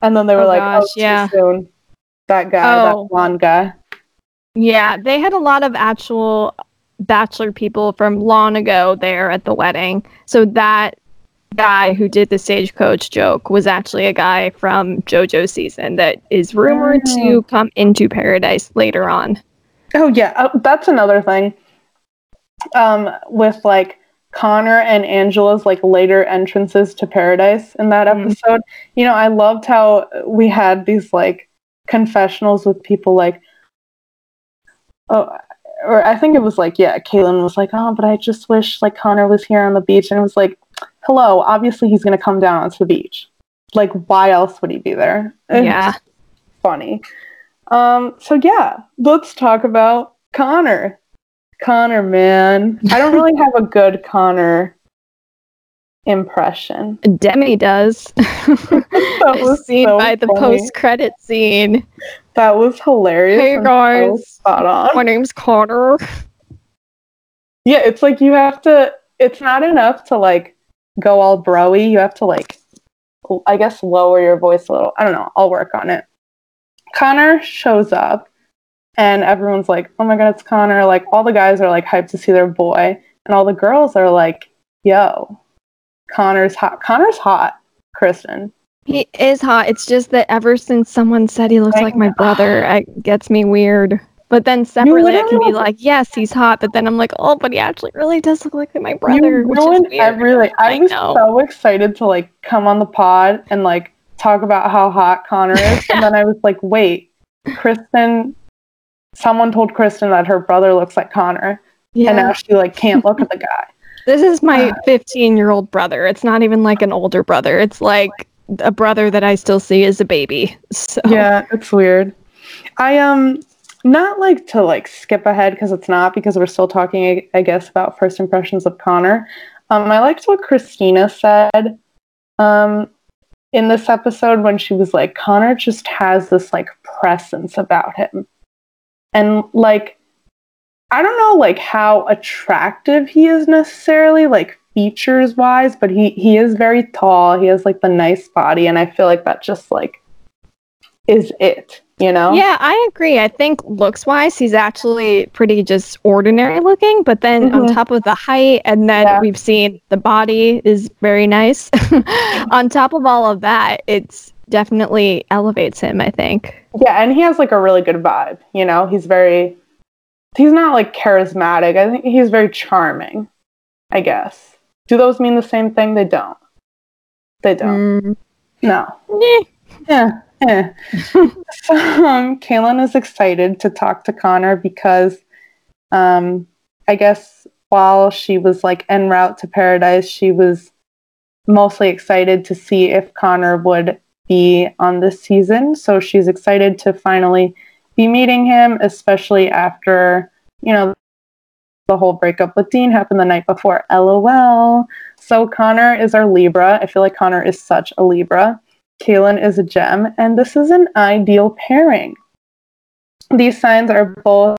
And then they were oh like, gosh, "Oh, yeah. soon." That guy, oh. that blonde guy. Yeah, they had a lot of actual bachelor people from long ago there at the wedding. So that guy who did the stagecoach joke was actually a guy from JoJo season that is rumored oh. to come into paradise later on. Oh yeah, uh, that's another thing. Um, with like Connor and Angela's like later entrances to paradise in that mm-hmm. episode. Mm. You know, I loved how we had these like confessionals with people like, oh, or I think it was like, yeah, Caelynn was like, oh, but I just wish like Connor was here on the beach, and it was like, hello, obviously he's gonna come down onto the beach. Like, why else would he be there? Yeah, funny. Um, so yeah, let's talk about Connor. Connor, man, I don't really have a good Connor impression? Demi does. That was seen so by the post-credit scene. That was hilarious. Hey guys, spot on. my name's Connor. Yeah, it's like you have to. It's not enough to like go all broy. You have to like, I guess, lower your voice a little. I don't know. I'll work on it. Connor shows up, and everyone's like, "Oh my god, it's Connor!" Like all the guys are like hyped to see their boy, and all the girls are like, "Yo, Connor's hot. Connor's hot." Kristen. He is hot. It's just that ever since someone said he looks I like my brother, it gets me weird. But then separately, I can be like, yes, he's hot. But then I'm like, oh, but he actually really does look like my brother. you which is ruined weird. every like. I, I was know. so excited to like come on the pod and like talk about how hot Connor is, and then I was like, wait, Kristen. Someone told Kristen that her brother looks like Connor, yeah. and now she like can't look at the guy. This is my 15 year old brother. It's not even like an older brother. It's like a brother that I still see as a baby. So Yeah, it's weird. I um not like to like skip ahead because it's not because we're still talking I- I guess about first impressions of Connor. Um I liked what Kristina said um in this episode when she was like Connor just has this like presence about him. And like I don't know like how attractive he is necessarily like features wise, but he he is very tall. He has like the nice body and I feel like that just like is it, you know? Yeah, I agree. I think looks wise, he's actually pretty just ordinary looking. But then on Mhm. top of the height, and then Yeah. we've seen the body is very nice. on top of all of that, it's definitely elevates him, I think. Yeah, and he has like a really good vibe, you know? He's very he's not like charismatic. I think he's very charming, I guess. Do those mean the same thing? They don't. They don't. Mm, No. Yeah. Yeah. so, um, Caelynn is excited to talk to Connor because um, I guess while she was like en route to paradise, she was mostly excited to see if Connor would be on this season. So she's excited to finally be meeting him, especially after, you know, the whole breakup with Dean happened the night before. LOL. So Connor is our Libra. I feel like Connor is such a Libra. Caelynn is a gem, and this is an ideal pairing. These signs are both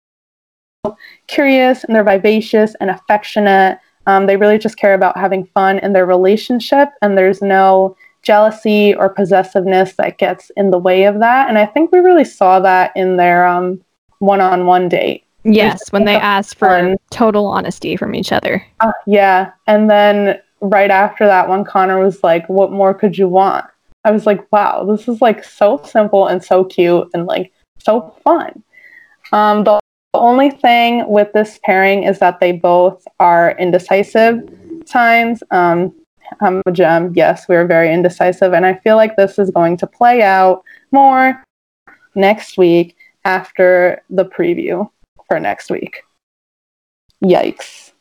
curious and they're vivacious and affectionate. Um, they really just care about having fun in their relationship, and there's no jealousy or possessiveness that gets in the way of that. And I think we really saw that in their um, one-on-one date. Yes, when they asked for fun- total honesty from each other. Uh, yeah, and then right after that one, Connor was like, "What more could you want?" I was like, "Wow, this is like so simple and so cute and like so fun." Um, the only thing with this pairing is that they both are indecisive signs. Um, I'm a gem. Yes, we're very indecisive, and I feel like this is going to play out more next week after the preview for next week. Yikes.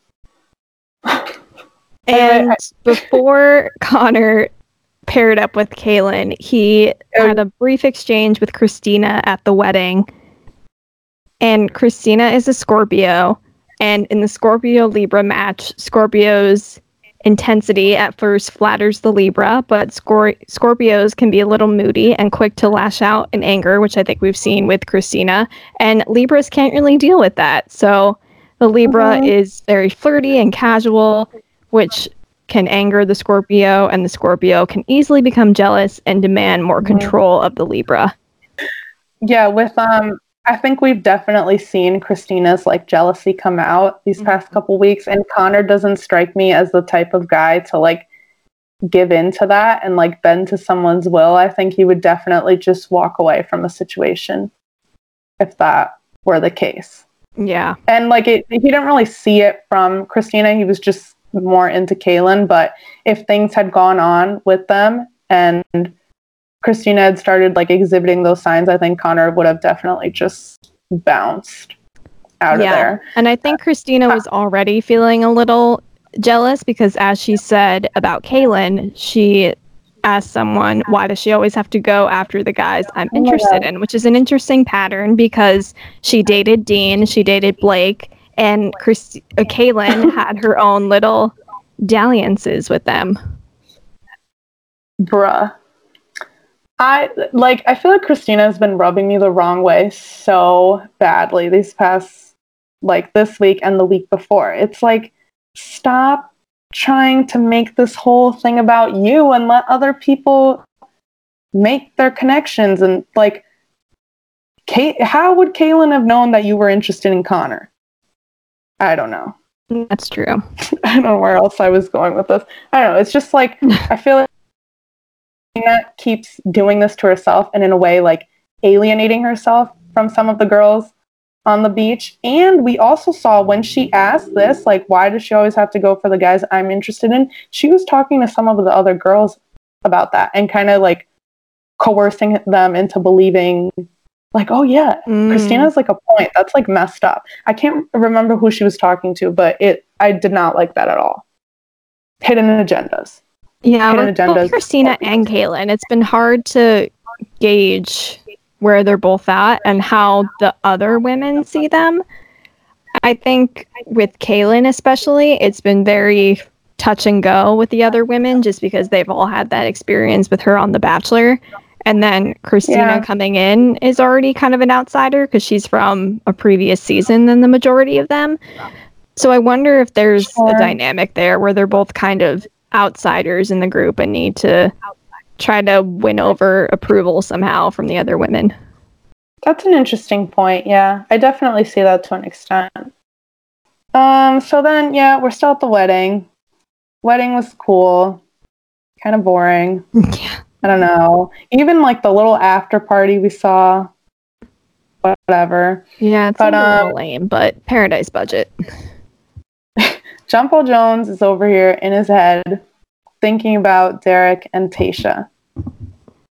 And before Connor paired up with Caelynn, he Oh. had a brief exchange with Kristina at the wedding. And Kristina is a Scorpio. And in the Scorpio Libra match, Scorpio's intensity at first flatters the Libra, but Scor- Scorpios can be a little moody and quick to lash out in anger, which I think we've seen with Kristina. And Libras can't really deal with that. So the Libra Mhm. is very flirty and casual, which can anger the Scorpio, and the Scorpio can easily become jealous and demand more Mhm. control of the Libra. Yeah, with um I think we've definitely seen Kristina's like jealousy come out these past Mhm. couple weeks and Connor doesn't strike me as the type of guy to like give in to that and like bend to someone's will. I think he would definitely just walk away from a situation if that were the case. Yeah. And like it he didn't really see it from Kristina. He was just more into Caelynn, but if things had gone on with them and Kristina had started like exhibiting those signs, I think Connor would have definitely just bounced out Yeah. of there. And I think Kristina was already feeling a little jealous because, as she said about Caelynn, she asked someone, why does she always have to go after the guys I'm Oh interested in? Which is an interesting pattern because she dated Dean, she dated Blake, and Chris- uh, Caelynn had her own little dalliances with them. Bruh. I like I feel like Kristina has been rubbing me the wrong way so badly these past like this week and the week before. It's like stop trying to make this whole thing about you and let other people make their connections and like Kate how would Caelynn have known that you were interested in Connor? I don't know. That's true. I don't know where else I was going with this. I don't know. It's just like I feel like Tina keeps doing this to herself and in a way like alienating herself from some of the girls on the beach. And we also saw when she asked this, like, why does she always have to go for the guys I'm interested in? She was talking to some of the other girls about that and kind of like coercing them into believing like, oh yeah, mm. Kristina's like a point. That's like messed up. I can't remember who she was talking to, but it I did not like that at all. Hidden agendas. Yeah, with agendas. both Kristina and Caelynn, it's been hard to gauge where they're both at and how the other women see them. I think with Caelynn especially, it's been very touch and go with the other women just because they've all had that experience with her on The Bachelor. And then Kristina yeah. coming in is already kind of an outsider because she's from a previous season than the majority of them. So I wonder if there's sure. a dynamic there where they're both kind of outsiders in the group and need to try to win over approval somehow from the other women. That's an interesting point. Yeah, I definitely see that to an extent. Um, so then, yeah, we're still at the wedding. Wedding was cool, kind of boring. Yeah. I don't know. Even like the little after party we saw, whatever. Yeah, it's but, a little um, lame, but paradise budget. John Paul Jones is over here in his head thinking about Derek and Tayshia.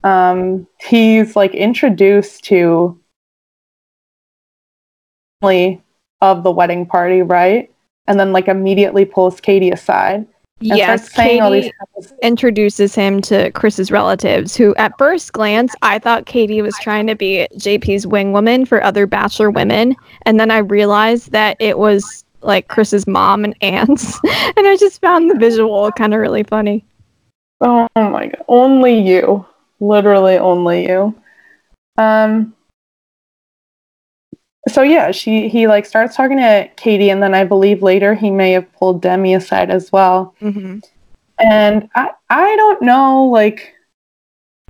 Um, he's like introduced to of the wedding party, right? And then like immediately pulls Katie aside yes, Katie introduces him to Chris's relatives, who at first glance I thought Katie was trying to be JP's wing woman for other bachelor women, and then I realized that it was like Chris's mom and aunts, and I just found the visual kind of really funny. Oh my god! Only you, literally only you. Um, so yeah, she he like starts talking to Katie, and then I believe later he may have pulled Demi aside as well. Mm-hmm. And I I don't know like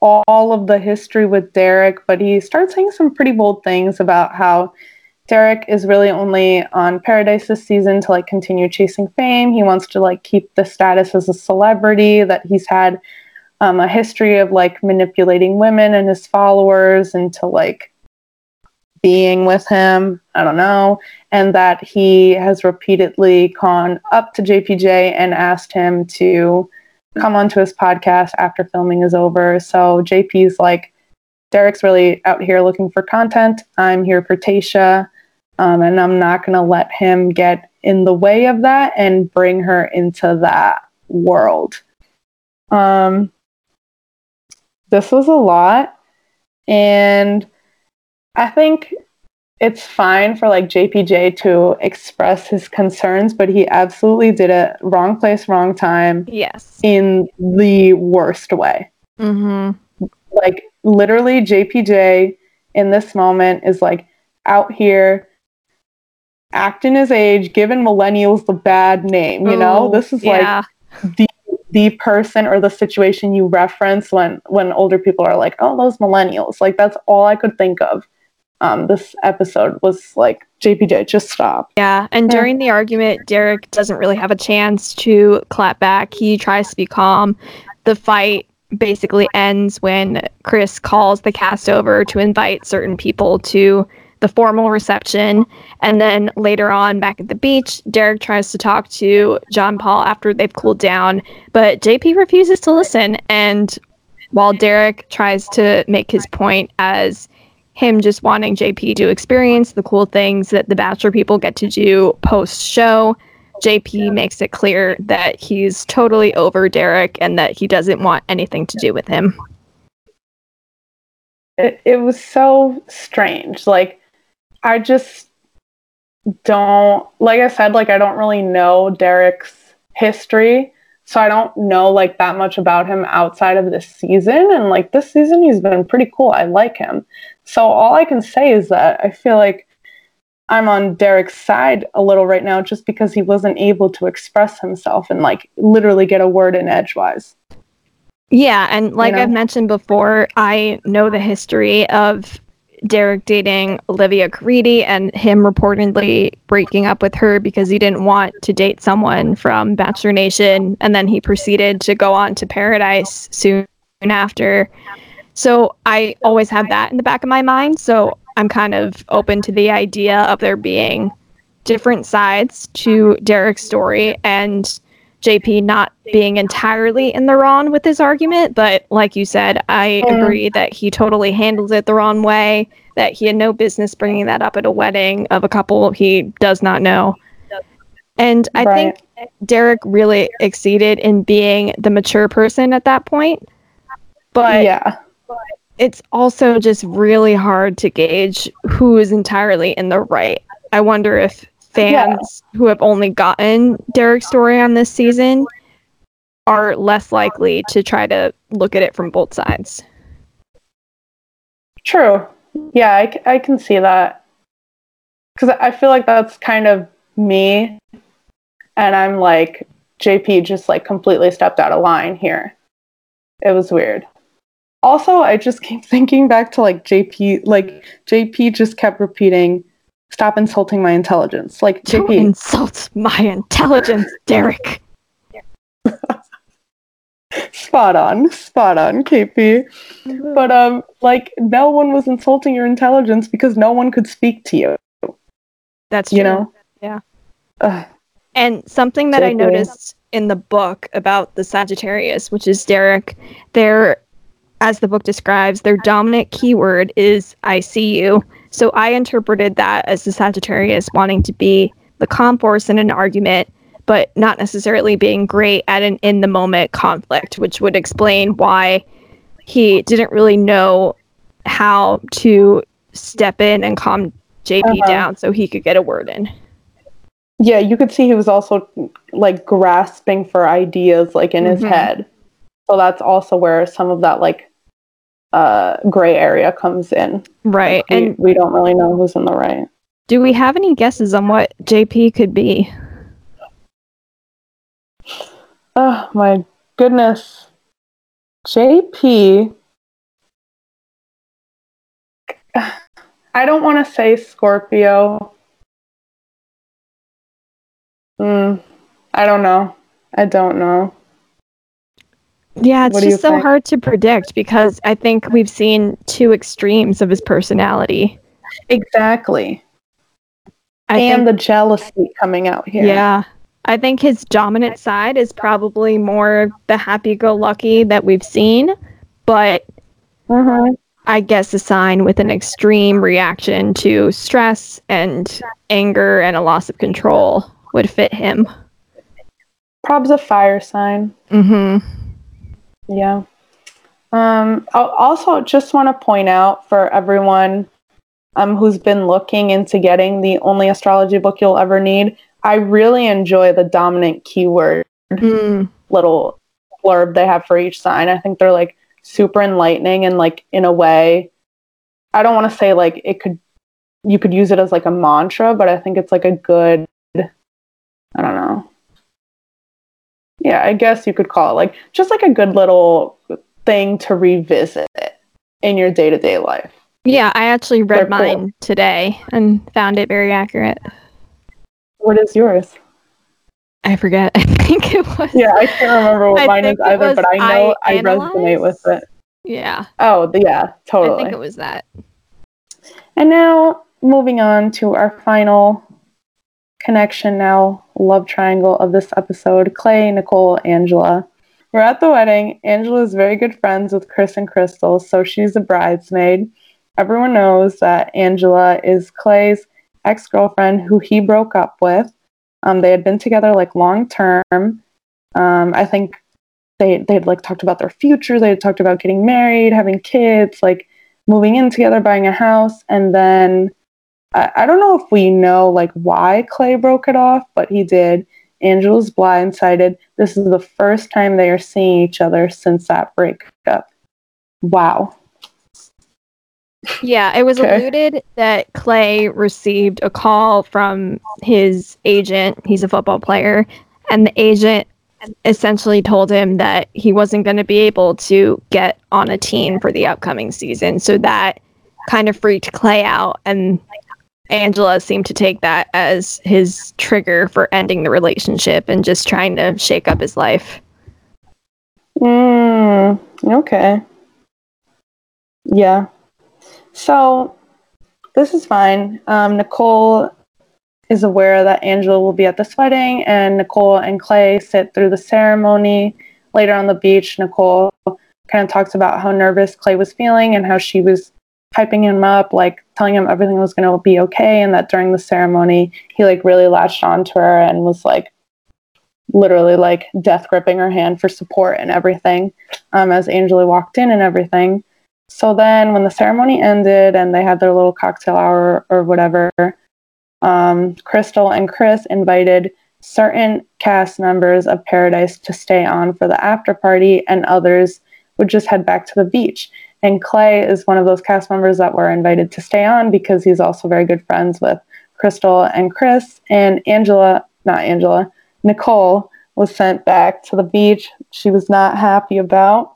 all of the history with Derek, but he starts saying some pretty bold things about how Derek is really only on Paradise this season to like continue chasing fame. He wants to like keep the status as a celebrity that he's had um, a history of like manipulating women and his followers into like being with him. I don't know. And that he has repeatedly gone up to JPJ and asked him to come onto his podcast after filming is over. So JP's like, Derek's really out here looking for content. I'm here for Tayshia. Um, and I'm not going to let him get in the way of that and bring her into that world. Um, this was a lot. And I think it's fine for like JPJ to express his concerns, but he absolutely did it wrong place, wrong time. Yes. In the worst way. Mm-hmm. Like literally, JPJ in this moment is like out here acting his age, giving millennials the bad name. You Ooh, know, this is yeah. like the the person or the situation you reference when when older people are like, "Oh, those millennials." Like that's all I could think of um, this episode was like JPJ, just stop. Yeah, and during the argument, Derek doesn't really have a chance to clap back. He tries to be calm. The fight basically ends when Chris calls the cast over to invite certain people to the formal reception. And then later on, back at the beach, Derek tries to talk to John Paul after they've cooled down, but JP refuses to listen. And while Derek tries to make his point as him just wanting JP to experience the cool things that the Bachelor people get to do post show. JP makes it clear that he's totally over Derek and that he doesn't want anything to do with him. It, it was so strange. Like, I just don't, like I said, like, I don't really know Derek's history. So I don't know like that much about him outside of this season. And like this season, he's been pretty cool. I like him. So all I can say is that I feel like I'm on Derek's side a little right now just because he wasn't able to express himself and like literally get a word in edgewise. Yeah, and like You know? I've mentioned before, I know the history of Derek dating Olivia Caridi and him reportedly breaking up with her because he didn't want to date someone from Bachelor Nation, and then he proceeded to go on to Paradise soon after. So I always have that in the back of my mind. So I'm kind of open to the idea of there being different sides to Derek's story and JP not being entirely in the wrong with his argument, but like you said, I Mm. agree that he totally handled it the wrong way, that he had no business bringing that up at a wedding of a couple he does not know. And I Right. think Derek really exceeded in being the mature person at that point. But yeah. it's also just really hard to gauge who is entirely in the right. I wonder if fans who have only gotten Derek's story on this season are less likely to try to look at it from both sides. True. Yeah, I, I can see that. Because I feel like that's kind of me. And I'm like, JP just like completely stepped out of line here. It was weird. Also, I just keep thinking back to like JP, like JP just kept repeating, stop insulting my intelligence. Like, Don't insult my intelligence, Derek. spot on, spot on, KP. But, um, like, no one was insulting your intelligence because no one could speak to you, That's true. you know? Yeah. Ugh. And something that I noticed in the book about the Sagittarius, which is Derek, their, as the book describes, their dominant keyword is I see you. So I interpreted that as the Sagittarius wanting to be the calm force in an argument, but not necessarily being great at an in the moment conflict, which would explain why he didn't really know how to step in and calm JP Uh-huh. down so he could get a word in. Yeah, you could see he was also like grasping for ideas like in his Mhm. head. So that's also where some of that like uh gray area comes in. Right. We, And we don't really know who's in the right. Do we have any guesses on what JP could be? Oh my goodness. JP I don't want to say Scorpio. Mm, I don't know. I don't know. Yeah, it's What do you just so think? hard to predict because I think we've seen two extremes of his personality. Exactly. I and think, the jealousy coming out here. yeah, I think his dominant side is probably more the happy-go-lucky that we've seen, but Mhm. I guess a sign with an extreme reaction to stress and anger and a loss of control would fit him. Prob's a fire sign. Mm-hmm. Yeah. Um, I also just want to point out for everyone um, who's been looking into getting the only astrology book you'll ever need, I really enjoy the dominant keyword Mm. little blurb they have for each sign. I think they're like super enlightening and like in a way, I don't want to say like it could, you could use it as like a mantra, but I think it's like a good, I don't know. Yeah, I guess you could call it like just like a good little thing to revisit in your day to day life. Yeah, I actually They're read cool. mine today and found it very accurate. What is yours? I forget. I think it was. Yeah, I can't remember what I mine is either, but I know I, I resonate with it. Yeah, Oh, the, yeah, totally. I think it was that. And now moving on to our final connection now, love triangle of this episode, Clay, Nicole, Angela. We're at the wedding. Angela is very good friends with Chris and Krystal, so she's a bridesmaid. Everyone knows that Angela is Clay's ex-girlfriend who he broke up with. Um, they had been together like long term. Um, I think they they'd like talked about their future. They had talked about getting married, having kids, like moving in together, buying a house, and then I, I don't know if we know like why Clay broke it off, but he did. Angela's blindsided. This is the first time they are seeing each other since that breakup. Wow. Yeah, it was okay. alluded that Clay received a call from his agent. He's a football player. And the agent essentially told him that he wasn't going to be able to get on a team for the upcoming season. So that kind of freaked Clay out. And Angela seemed to take that as his trigger for ending the relationship and just trying to shake up his life. Mm, okay. Yeah. So this is fine. Um, Nicole is aware that Angela will be at this wedding, and Nicole and Clay sit through the ceremony. Later on the beach, Nicole kind of talks about how nervous Clay was feeling and how she was hyping him up, like telling him everything was going to be okay, and that during the ceremony, he like really latched onto her and was like literally like death gripping her hand for support and everything um, as Angela walked in and everything. So then, when the ceremony ended and they had their little cocktail hour or whatever, um, Krystal and Chris invited certain cast members of Paradise to stay on for the after party, and others would just head back to the beach. And Clay is one of those cast members that were invited to stay on because he's also very good friends with Krystal and Chris. And Angela, not Angela, Nicole was sent back to the beach. She was not happy about.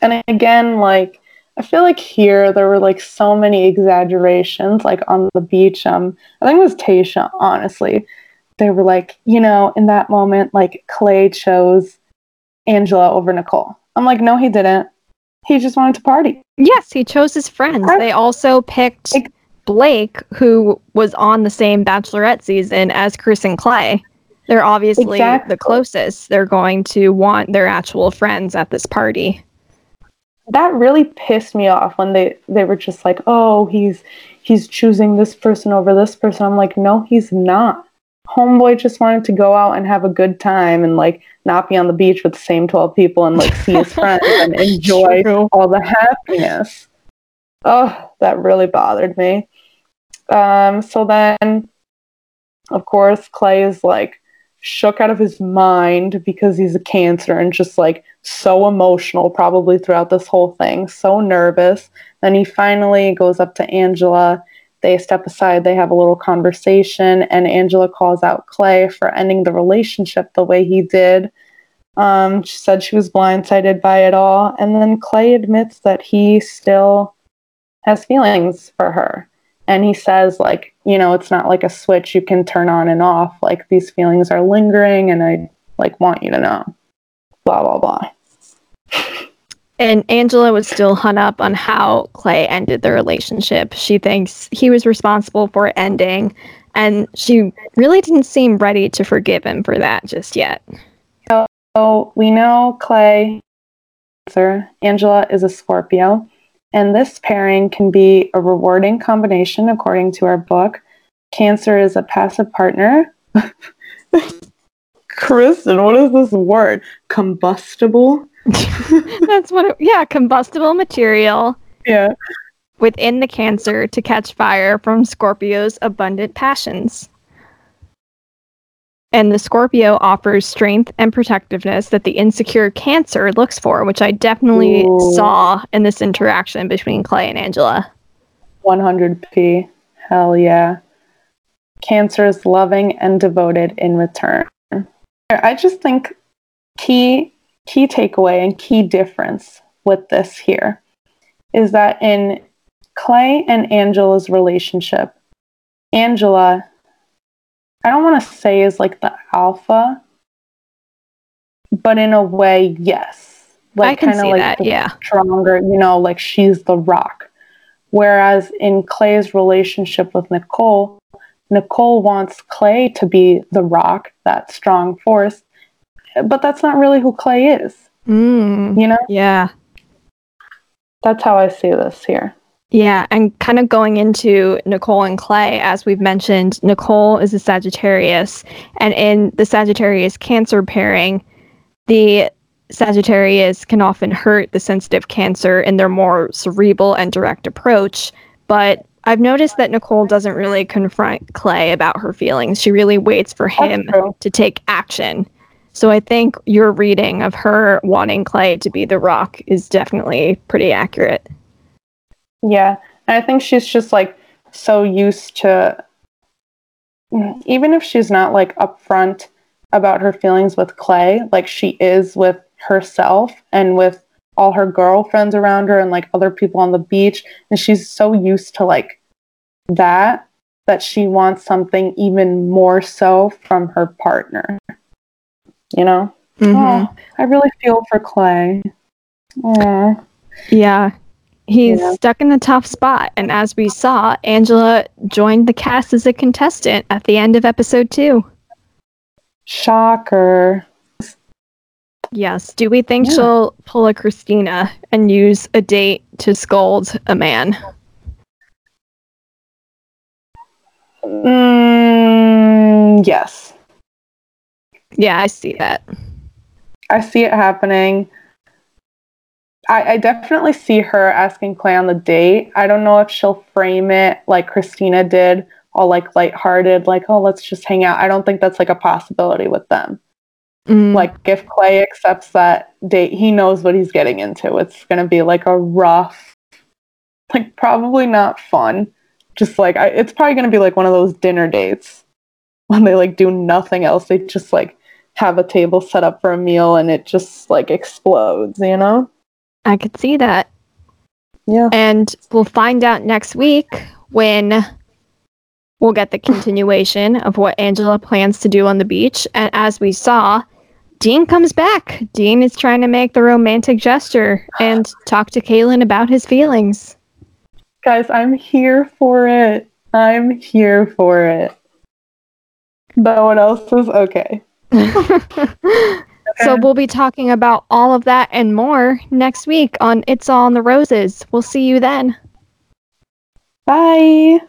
And again, like I feel like here there were like so many exaggerations, like on the beach. Um, I think it was Tayshia, honestly. They were like, you know, in that moment, like Clay chose Angela over Nicole. I'm like, no, he didn't. He just wanted to party. Yes, he chose his friends. They also picked Blake, who was on the same Bachelorette season as Chris and Clay. They're obviously exactly. the closest. They're going to want their actual friends at this party that really pissed me off when they they were just like, "Oh, he's he's choosing this person over this person." I'm like, "No, he's not." Homeboy just wanted to go out and have a good time and like not be on the beach with the same 12 people and like see his friends and enjoy True. all the happiness. Oh, that really bothered me. Um, so then, of course, Clay is like, shook out of his mind because he's a cancer and just like so emotional probably throughout this whole thing, so nervous. Then he finally goes up to Angela. They step aside, they have a little conversation, and Angela calls out Clay for ending the relationship the way he did. Um, she said she was blindsided by it all. And then Clay admits that he still has feelings for her and he says like you know it's not like a switch you can turn on and off like these feelings are lingering and i like want you to know blah blah blah and angela was still hung up on how clay ended the relationship she thinks he was responsible for it ending and she really didn't seem ready to forgive him for that just yet so we know clay angela is a scorpio and this pairing can be a rewarding combination according to our book. Cancer is a passive partner. Kristen, what is this word? Combustible? That's what it, yeah, combustible material. Yeah. Within the cancer to catch fire from Scorpio's abundant passions. And the Scorpio offers strength and protectiveness that the insecure Cancer looks for, which I definitely Ooh. saw in this interaction between Clay and Angela. 100p. Hell yeah. Cancer is loving and devoted in return. I just think key key takeaway and key difference with this here is that in Clay and Angela's relationship, Angela I don't want to say is like the alpha, but in a way, yes. Like kind of like that, yeah. stronger, you know, like she's the rock. Whereas in Clay's relationship with Nicole, Nicole wants Clay to be the rock, that strong force, but that's not really who Clay is. Mm, you know? Yeah. That's how I see this here. Yeah, and kind of going into Nicole and Clay, as we've mentioned, Nicole is a Sagittarius, and in the Sagittarius Cancer pairing, the Sagittarius can often hurt the sensitive Cancer in their more cerebral and direct approach, but I've noticed that Nicole doesn't really confront Clay about her feelings. She really waits for him to take action. So I think your reading of her wanting Clay to be the rock is definitely pretty accurate. Yeah. And I think she's just like so used to even if she's not like upfront about her feelings with Clay, like she is with herself and with all her girlfriends around her and like other people on the beach and she's so used to like that that she wants something even more so from her partner you know mm-hmm. oh, i really feel for clay Aww. yeah he's yeah. stuck in a tough spot and as we saw angela joined the cast as a contestant at the end of episode two shocker Yes. Do we think yeah. she'll pull a Kristina and use a date to scold a man? Mm, yes. Yeah, I see that. I see it happening. I, I definitely see her asking Clay on the date. I don't know if she'll frame it like Kristina did, all like lighthearted, like, oh, let's just hang out. I don't think that's like a possibility with them. Mm. Like if Clay accepts that date, he knows what he's getting into. It's gonna be like a rough, like probably not fun. Just like I, it's probably gonna be like one of those dinner dates when they like do nothing else. They just like have a table set up for a meal and it just like explodes. You know? I could see that. Yeah. And we'll find out next week when we'll get the continuation of what Angela plans to do on the beach. And as we saw, Dean comes back. Dean is trying to make the romantic gesture and talk to Caelynn about his feelings. Guys, I'm here for it. I'm here for it. But one else is okay. So we'll be talking about all of that and more next week on It's All in the Roses. We'll see you then. Bye.